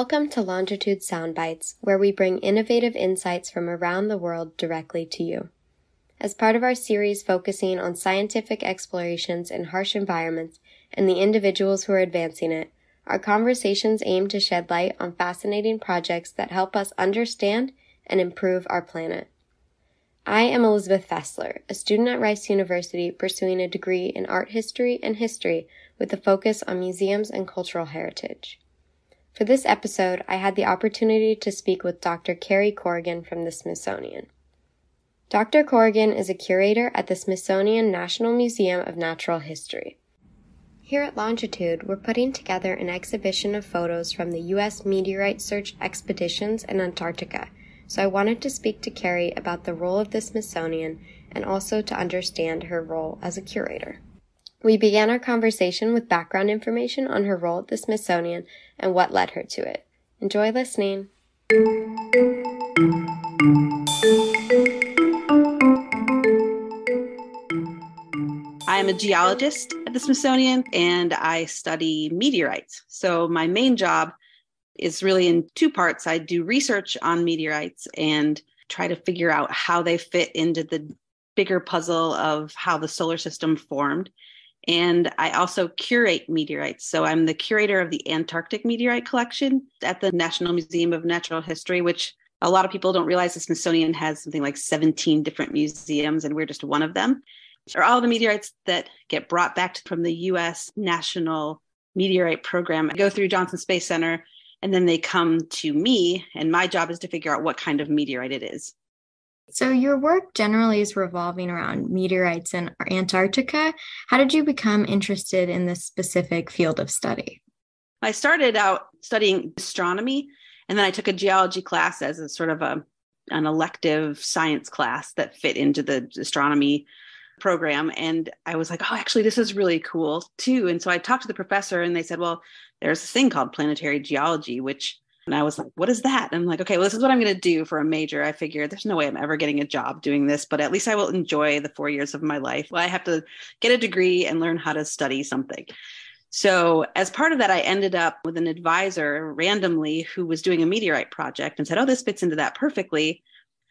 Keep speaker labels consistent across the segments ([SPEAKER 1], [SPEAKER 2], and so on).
[SPEAKER 1] Welcome to Longitude Soundbites, where we bring innovative insights from around the world directly to you. As part of our series focusing on scientific explorations in harsh environments and the individuals who are advancing it, our conversations aim to shed light on fascinating projects that help us understand and improve our planet. I am Elizabeth Fessler, a student at Rice University pursuing a degree in art history and history with a focus on museums and cultural heritage. For this episode, I had the opportunity to speak with Dr. Cari Corrigan from the Smithsonian. Dr. Corrigan is a curator at the Smithsonian National Museum of Natural History. Here at Longitude, we're putting together an exhibition of photos from the U.S. meteorite search expeditions in Antarctica, so I wanted to speak to Cari about the role of the Smithsonian and also to understand her role as a curator. We began our conversation with background information on her role at the Smithsonian and what led her to it. Enjoy listening.
[SPEAKER 2] I'm a geologist at the Smithsonian and I study meteorites. So, my main job is really in two parts. I do research on meteorites and try to figure out how they fit into the bigger puzzle of how the solar system formed. And I also curate meteorites. So I'm the curator of the Antarctic Meteorite Collection at the National Museum of Natural History, which a lot of people don't realize the Smithsonian has something like 17 different museums, and we're just one of them. Are all the meteorites that get brought back from the US National Meteorite Program go through Johnson Space Center, and then they come to me, and my job is to figure out what kind of meteorite it is.
[SPEAKER 1] So, your work generally is revolving around meteorites in Antarctica. How did you become interested in this specific field of study?
[SPEAKER 2] I started out studying astronomy, and then I took a geology class as a sort of a, an elective science class that fit into the astronomy program. And I was like, oh, actually, this is really cool too. And so I talked to the professor, and they said, well, there's this thing called planetary geology, which and I was like, what is that? And I'm like, okay, well, this is what I'm going to do for a major. I figured there's no way I'm ever getting a job doing this, but at least I will enjoy the four years of my life. Well, I have to get a degree and learn how to study something. So, as part of that, I ended up with an advisor randomly who was doing a meteorite project and said, Oh, this fits into that perfectly.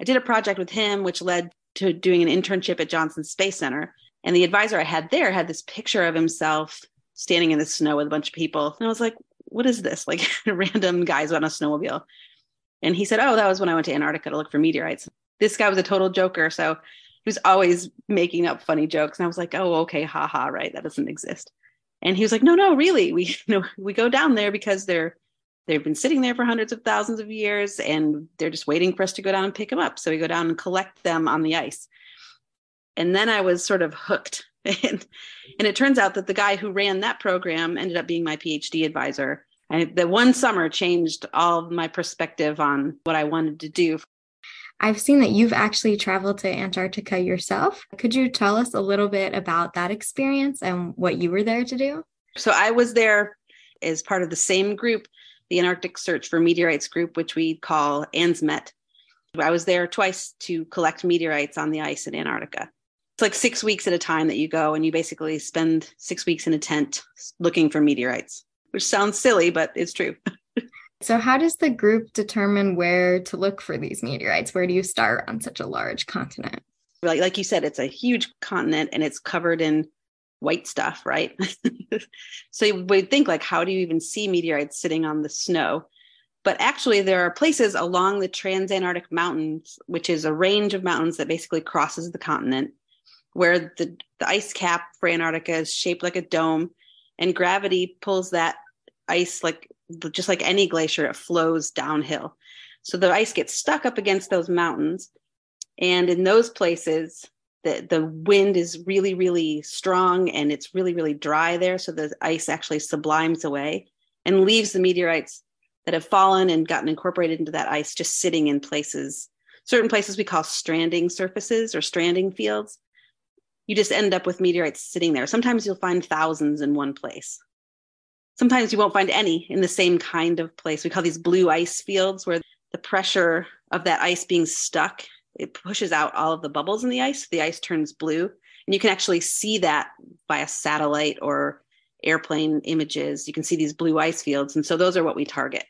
[SPEAKER 2] I did a project with him, which led to doing an internship at Johnson Space Center. And the advisor I had there had this picture of himself standing in the snow with a bunch of people. And I was like, what is this? Like random guys on a snowmobile. And he said, Oh, that was when I went to Antarctica to look for meteorites. This guy was a total joker. So he was always making up funny jokes. And I was like, Oh, okay, haha, right. That doesn't exist. And he was like, No, no, really. We you know we go down there because they're they've been sitting there for hundreds of thousands of years and they're just waiting for us to go down and pick them up. So we go down and collect them on the ice. And then I was sort of hooked and, and it turns out that the guy who ran that program ended up being my PhD advisor. And the one summer changed all my perspective on what I wanted to do.
[SPEAKER 1] I've seen that you've actually traveled to Antarctica yourself. Could you tell us a little bit about that experience and what you were there to do?
[SPEAKER 2] So I was there as part of the same group, the Antarctic Search for Meteorites group, which we call ANSMET. I was there twice to collect meteorites on the ice in Antarctica it's like six weeks at a time that you go and you basically spend six weeks in a tent looking for meteorites, which sounds silly, but it's true.
[SPEAKER 1] so, how does the group determine where to look for these meteorites? Where do you start on such a large continent?
[SPEAKER 2] Like, like you said, it's a huge continent and it's covered in white stuff, right? so you would think like, how do you even see meteorites sitting on the snow? But actually, there are places along the Transantarctic Mountains, which is a range of mountains that basically crosses the continent where the, the ice cap for Antarctica is shaped like a dome, and gravity pulls that ice like just like any glacier, it flows downhill. So the ice gets stuck up against those mountains. And in those places, the, the wind is really, really strong and it's really, really dry there. So the ice actually sublimes away and leaves the meteorites that have fallen and gotten incorporated into that ice just sitting in places. Certain places we call stranding surfaces or stranding fields you just end up with meteorites sitting there. Sometimes you'll find thousands in one place. Sometimes you won't find any in the same kind of place. We call these blue ice fields where the pressure of that ice being stuck, it pushes out all of the bubbles in the ice. The ice turns blue. And you can actually see that by a satellite or airplane images. You can see these blue ice fields. And so those are what we target.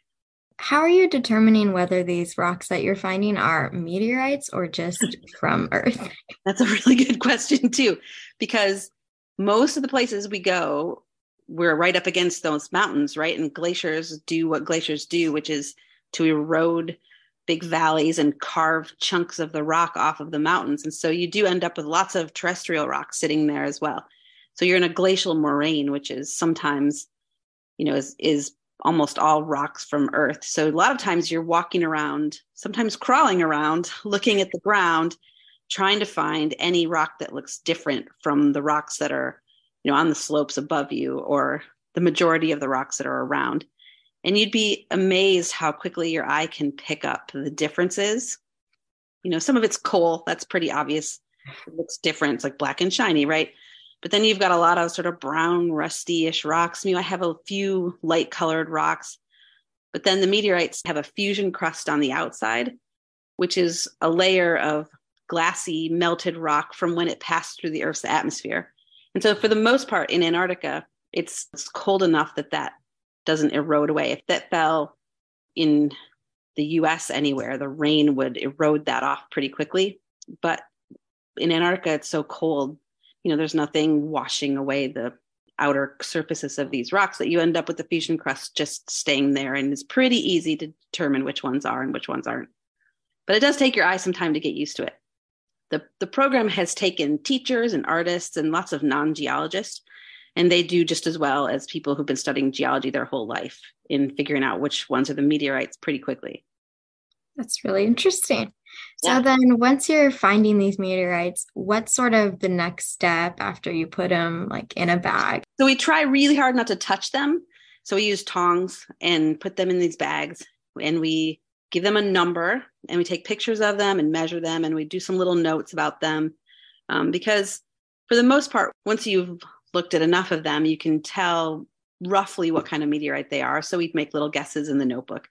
[SPEAKER 1] How are you determining whether these rocks that you're finding are meteorites or just from Earth?
[SPEAKER 2] That's a really good question, too, because most of the places we go, we're right up against those mountains, right? And glaciers do what glaciers do, which is to erode big valleys and carve chunks of the rock off of the mountains. And so you do end up with lots of terrestrial rocks sitting there as well. So you're in a glacial moraine, which is sometimes, you know, is, is almost all rocks from earth. So a lot of times you're walking around, sometimes crawling around, looking at the ground, trying to find any rock that looks different from the rocks that are, you know, on the slopes above you or the majority of the rocks that are around. And you'd be amazed how quickly your eye can pick up the differences. You know, some of it's coal, that's pretty obvious. It looks different, it's like black and shiny, right? But then you've got a lot of sort of brown, rusty-ish rocks. Mean, I have a few light colored rocks, but then the meteorites have a fusion crust on the outside, which is a layer of glassy, melted rock from when it passed through the Earth's atmosphere. And so, for the most part, in Antarctica, it's, it's cold enough that that doesn't erode away. If that fell in the US anywhere, the rain would erode that off pretty quickly. But in Antarctica, it's so cold you know, there's nothing washing away the outer surfaces of these rocks that you end up with the fusion crust just staying there. And it's pretty easy to determine which ones are and which ones aren't. But it does take your eye some time to get used to it. The, the program has taken teachers and artists and lots of non geologists, and they do just as well as people who've been studying geology their whole life in figuring out which ones are the meteorites pretty quickly.
[SPEAKER 1] That's really interesting. So yeah. then once you're finding these meteorites, what's sort of the next step after you put them like in a bag?
[SPEAKER 2] So we try really hard not to touch them. So we use tongs and put them in these bags and we give them a number and we take pictures of them and measure them and we do some little notes about them. Um, because for the most part, once you've looked at enough of them, you can tell roughly what kind of meteorite they are. So we make little guesses in the notebook.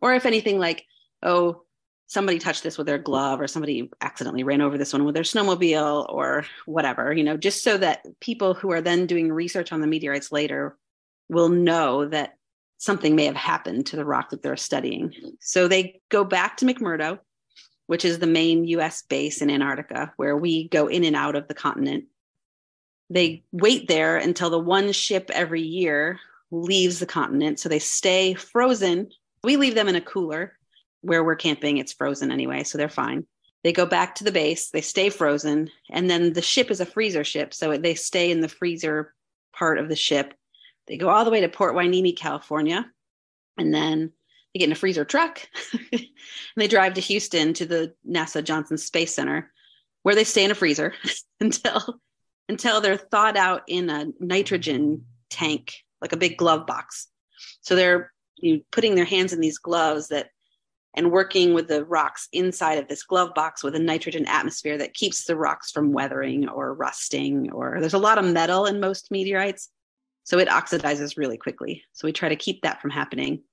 [SPEAKER 2] Or if anything like, oh, somebody touched this with their glove or somebody accidentally ran over this one with their snowmobile or whatever, you know, just so that people who are then doing research on the meteorites later will know that something may have happened to the rock that they're studying. So they go back to McMurdo, which is the main US base in Antarctica, where we go in and out of the continent. They wait there until the one ship every year leaves the continent. So they stay frozen. We leave them in a cooler where we're camping, it's frozen anyway, so they're fine. They go back to the base, they stay frozen, and then the ship is a freezer ship, so they stay in the freezer part of the ship. They go all the way to Port Hueneme, California, and then they get in a freezer truck and they drive to Houston to the NASA Johnson Space Center, where they stay in a freezer until until they're thawed out in a nitrogen tank, like a big glove box. So they're you know, putting their hands in these gloves that and working with the rocks inside of this glove box with a nitrogen atmosphere that keeps the rocks from weathering or rusting or there's a lot of metal in most meteorites so it oxidizes really quickly. So we try to keep that from happening.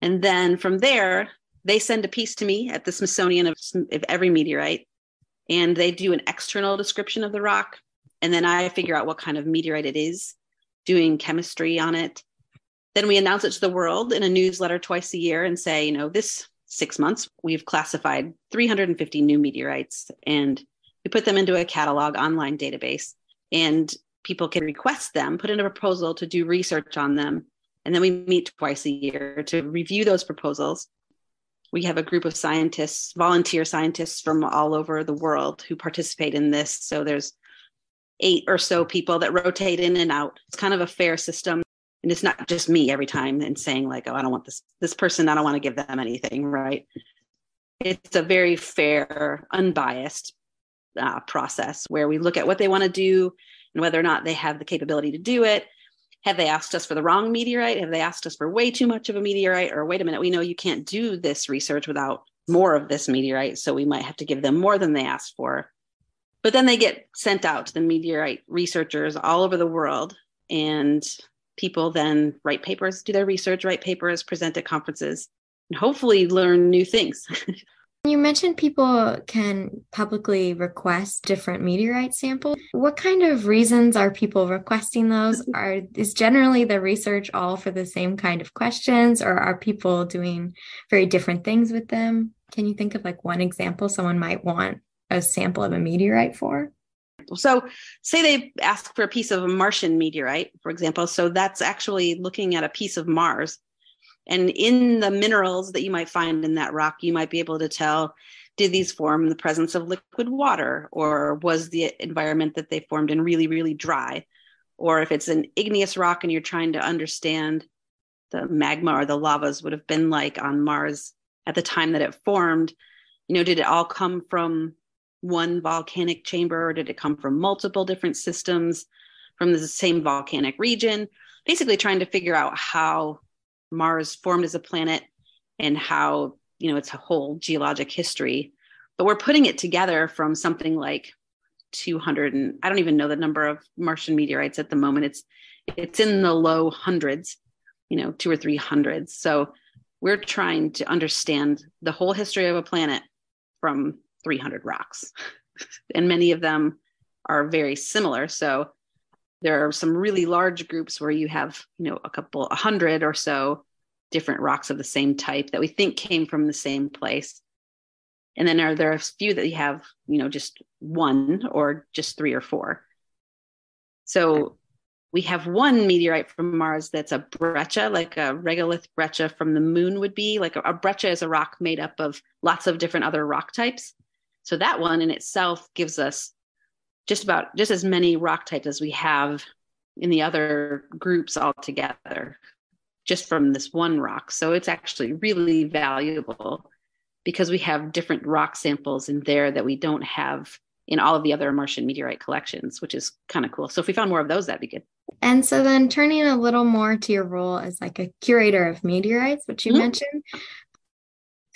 [SPEAKER 2] And then from there they send a piece to me at the smithsonian of, of every meteorite and they do an external description of the rock and then i figure out what kind of meteorite it is doing chemistry on it then we announce it to the world in a newsletter twice a year and say, you know, this six months, we've classified 350 new meteorites and we put them into a catalog online database. And people can request them, put in a proposal to do research on them. And then we meet twice a year to review those proposals. We have a group of scientists, volunteer scientists from all over the world who participate in this. So there's eight or so people that rotate in and out. It's kind of a fair system and it's not just me every time and saying like oh i don't want this this person i don't want to give them anything right? It's a very fair unbiased uh, process where we look at what they want to do and whether or not they have the capability to do it. Have they asked us for the wrong meteorite? Have they asked us for way too much of a meteorite? Or wait a minute we know you can't do this research without more of this meteorite so we might have to give them more than they asked for. But then they get sent out to the meteorite researchers all over the world and people then write papers, do their research, write papers, present at conferences, and hopefully learn new things.
[SPEAKER 1] You mentioned people can publicly request different meteorite samples. What kind of reasons are people requesting those? Are is generally the research all for the same kind of questions or are people doing very different things with them? Can you think of like one example someone might want a sample of a meteorite for?
[SPEAKER 2] So, say they ask for a piece of a Martian meteorite, for example. So, that's actually looking at a piece of Mars. And in the minerals that you might find in that rock, you might be able to tell did these form in the presence of liquid water, or was the environment that they formed in really, really dry? Or if it's an igneous rock and you're trying to understand the magma or the lavas would have been like on Mars at the time that it formed, you know, did it all come from one volcanic chamber or did it come from multiple different systems from the same volcanic region? Basically, trying to figure out how Mars formed as a planet and how, you know, its whole geologic history. But we're putting it together from something like 200 and I don't even know the number of Martian meteorites at the moment. It's it's in the low hundreds, you know, two or three hundreds. So we're trying to understand the whole history of a planet from 300 rocks. and many of them are very similar. So there are some really large groups where you have, you know, a couple, a hundred or so different rocks of the same type that we think came from the same place. And then are there a few that you have, you know, just one or just three or four. So we have one meteorite from Mars that's a breccia, like a regolith breccia from the moon would be. Like a, a breccia is a rock made up of lots of different other rock types. So that one in itself gives us just about just as many rock types as we have in the other groups altogether, just from this one rock. So it's actually really valuable because we have different rock samples in there that we don't have in all of the other Martian meteorite collections, which is kind of cool. So if we found more of those, that'd be good.
[SPEAKER 1] And so then turning a little more to your role as like a curator of meteorites, which you mm-hmm. mentioned,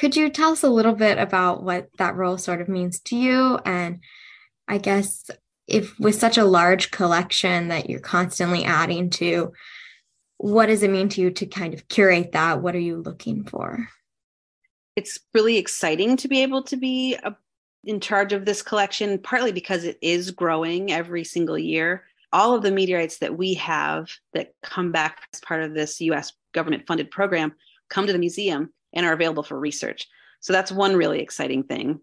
[SPEAKER 1] could you tell us a little bit about what that role sort of means to you? And I guess if with such a large collection that you're constantly adding to, what does it mean to you to kind of curate that? What are you looking for?
[SPEAKER 2] It's really exciting to be able to be a, in charge of this collection, partly because it is growing every single year. All of the meteorites that we have that come back as part of this US government funded program come to the museum and are available for research. So that's one really exciting thing.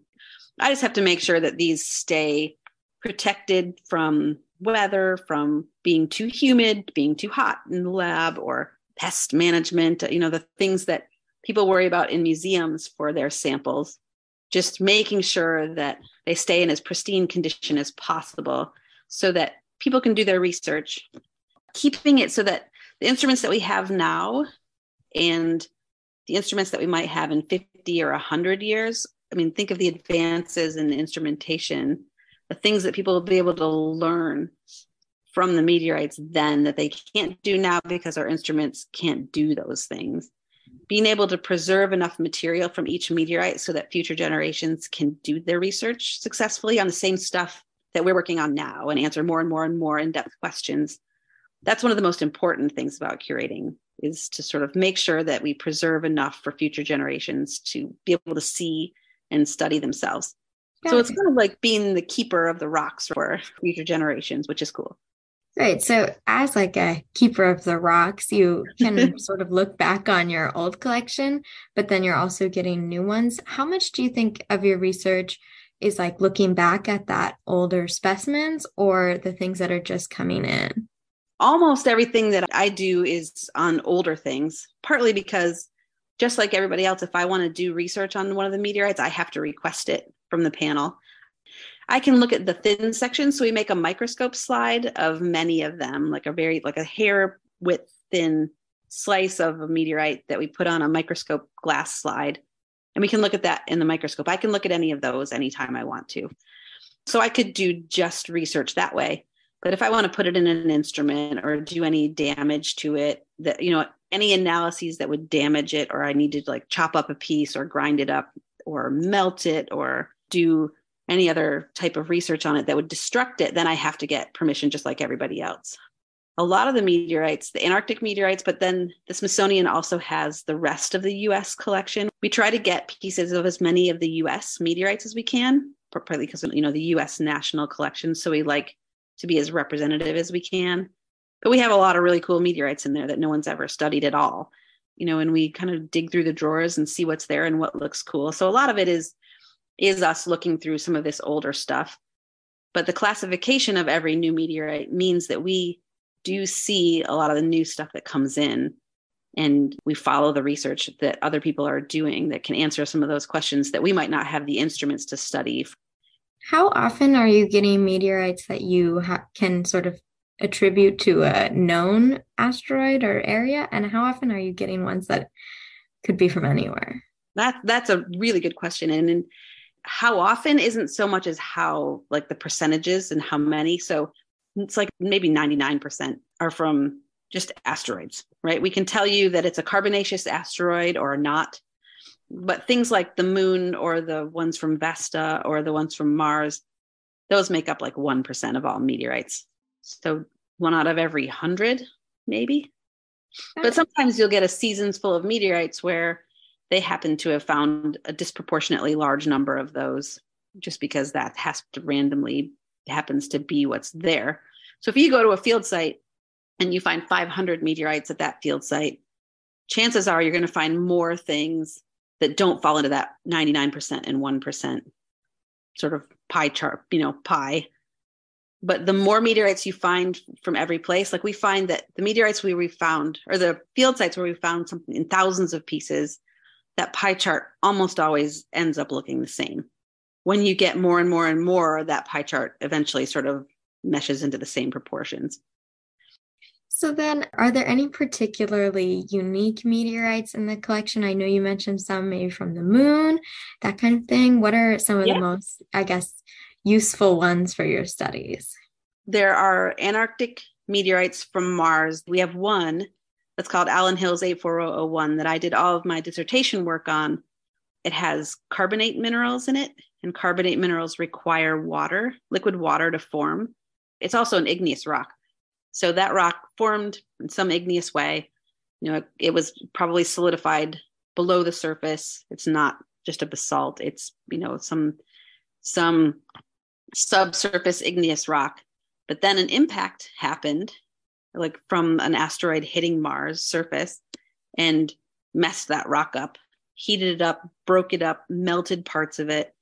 [SPEAKER 2] I just have to make sure that these stay protected from weather, from being too humid, being too hot in the lab, or pest management, you know, the things that people worry about in museums for their samples. Just making sure that they stay in as pristine condition as possible so that people can do their research, keeping it so that the instruments that we have now and the instruments that we might have in 50 or 100 years. I mean think of the advances in instrumentation the things that people will be able to learn from the meteorites then that they can't do now because our instruments can't do those things. Being able to preserve enough material from each meteorite so that future generations can do their research successfully on the same stuff that we're working on now and answer more and more and more in-depth questions. That's one of the most important things about curating is to sort of make sure that we preserve enough for future generations to be able to see and study themselves. so it's kind of like being the keeper of the rocks for future generations, which is cool.
[SPEAKER 1] Right. So, as like a keeper of the rocks, you can sort of look back on your old collection, but then you're also getting new ones. How much do you think of your research is like looking back at that older specimens or the things that are just coming in?
[SPEAKER 2] Almost everything that I do is on older things, partly because just like everybody else, if I want to do research on one of the meteorites, I have to request it from the panel. I can look at the thin sections. So we make a microscope slide of many of them, like a very, like a hair width thin slice of a meteorite that we put on a microscope glass slide. And we can look at that in the microscope. I can look at any of those anytime I want to. So I could do just research that way. But if I want to put it in an instrument or do any damage to it, that you know, any analyses that would damage it, or I need to like chop up a piece or grind it up or melt it or do any other type of research on it that would destruct it, then I have to get permission just like everybody else. a lot of the meteorites, the Antarctic meteorites, but then the Smithsonian also has the rest of the US collection. We try to get pieces of as many of the US meteorites as we can, partly because you know the US national collection, so we like to be as representative as we can. But we have a lot of really cool meteorites in there that no one's ever studied at all. You know, and we kind of dig through the drawers and see what's there and what looks cool. So a lot of it is is us looking through some of this older stuff. But the classification of every new meteorite means that we do see a lot of the new stuff that comes in and we follow the research that other people are doing that can answer some of those questions that we might not have the instruments to study.
[SPEAKER 1] How often are you getting meteorites that you ha- can sort of attribute to a known asteroid or area and how often are you getting ones that could be from anywhere?
[SPEAKER 2] That that's a really good question and, and how often isn't so much as how like the percentages and how many. So it's like maybe 99% are from just asteroids, right? We can tell you that it's a carbonaceous asteroid or not. But things like the moon or the ones from Vesta or the ones from Mars, those make up like 1% of all meteorites. So one out of every 100, maybe. But sometimes you'll get a seasons full of meteorites where they happen to have found a disproportionately large number of those just because that has to randomly happens to be what's there. So if you go to a field site and you find 500 meteorites at that field site, chances are you're going to find more things that don't fall into that 99% and 1% sort of pie chart, you know, pie. But the more meteorites you find from every place, like we find that the meteorites we found, or the field sites where we found something in thousands of pieces, that pie chart almost always ends up looking the same. When you get more and more and more, that pie chart eventually sort of meshes into the same proportions.
[SPEAKER 1] So then, are there any particularly unique meteorites in the collection? I know you mentioned some maybe from the moon, that kind of thing. What are some of yeah. the most, I guess, useful ones for your studies?
[SPEAKER 2] There are Antarctic meteorites from Mars. We have one that's called Allan Hills 84001 that I did all of my dissertation work on. It has carbonate minerals in it, and carbonate minerals require water, liquid water to form. It's also an igneous rock. So that rock formed in some igneous way. You know, it, it was probably solidified below the surface. It's not just a basalt. It's, you know, some some subsurface igneous rock. But then an impact happened, like from an asteroid hitting Mars surface and messed that rock up, heated it up, broke it up, melted parts of it,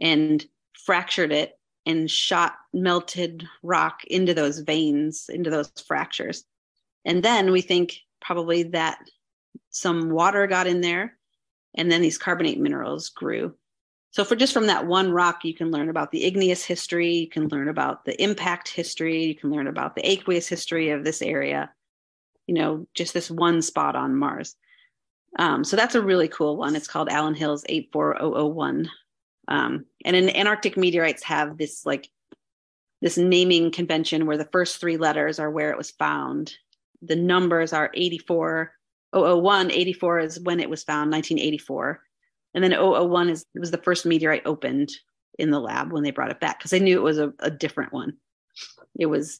[SPEAKER 2] and fractured it and shot melted rock into those veins, into those fractures. And then we think probably that some water got in there and then these carbonate minerals grew. So for just from that one rock, you can learn about the igneous history, you can learn about the impact history, you can learn about the aqueous history of this area, you know, just this one spot on Mars. Um, so that's a really cool one. It's called Allan Hills 84001. Um, and in Antarctic meteorites have this like this naming convention where the first three letters are where it was found. The numbers are 84001. 84 is when it was found, 1984. And then 001 is it was the first meteorite opened in the lab when they brought it back because they knew it was a, a different one. It was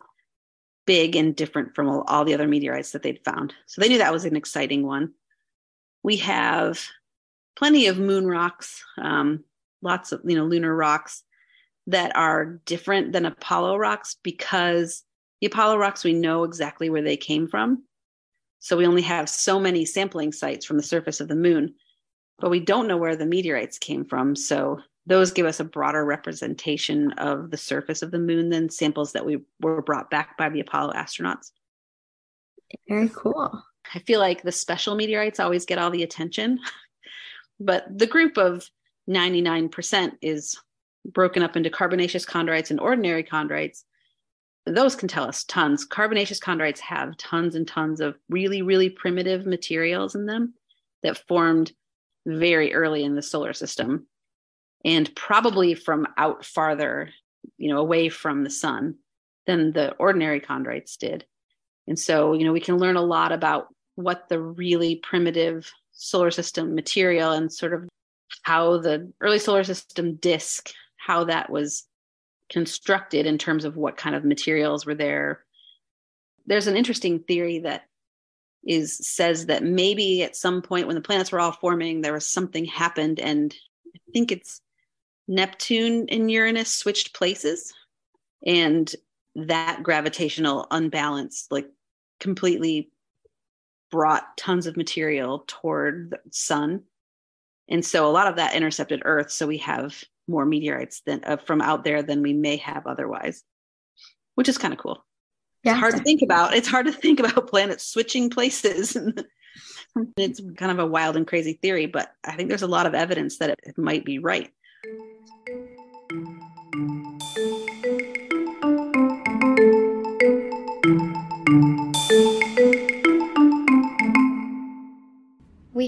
[SPEAKER 2] big and different from all, all the other meteorites that they'd found. So they knew that was an exciting one. We have plenty of moon rocks. Um, lots of you know lunar rocks that are different than apollo rocks because the apollo rocks we know exactly where they came from. So we only have so many sampling sites from the surface of the moon but we don't know where the meteorites came from. So those give us a broader representation of the surface of the moon than samples that we were brought back by the apollo astronauts.
[SPEAKER 1] Very cool.
[SPEAKER 2] I feel like the special meteorites always get all the attention but the group of 99% is broken up into carbonaceous chondrites and ordinary chondrites, those can tell us tons. Carbonaceous chondrites have tons and tons of really, really primitive materials in them that formed very early in the solar system and probably from out farther, you know, away from the sun than the ordinary chondrites did. And so, you know, we can learn a lot about what the really primitive solar system material and sort of how the early solar system disk, how that was constructed in terms of what kind of materials were there. there's an interesting theory that is says that maybe at some point when the planets were all forming, there was something happened, and I think it's Neptune and Uranus switched places, and that gravitational unbalance like completely brought tons of material toward the sun and so a lot of that intercepted earth so we have more meteorites than uh, from out there than we may have otherwise which is kind of cool yeah. it's hard to think about. It's hard to think about planets switching places. It's kind of a wild and crazy theory but i think there's a lot of evidence that it, it might be right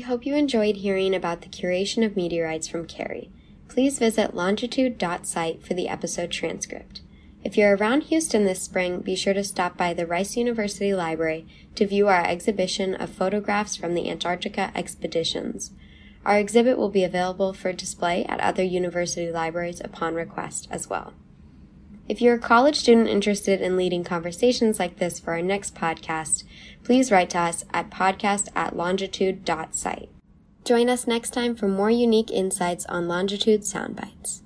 [SPEAKER 3] hope you enjoyed hearing about the curation of meteorites from Cari. Please visit longitude.site for the episode transcript. If you're around Houston this spring, be sure to stop by the Rice University Library to view our exhibition of photographs from the Antarctica expeditions. Our exhibit will be available for display at other university libraries upon request as well. If you're a college student interested in leading conversations like this for our next podcast, please write to us at podcast at longitude.site. Join us next time for more unique insights on Longitude Soundbites.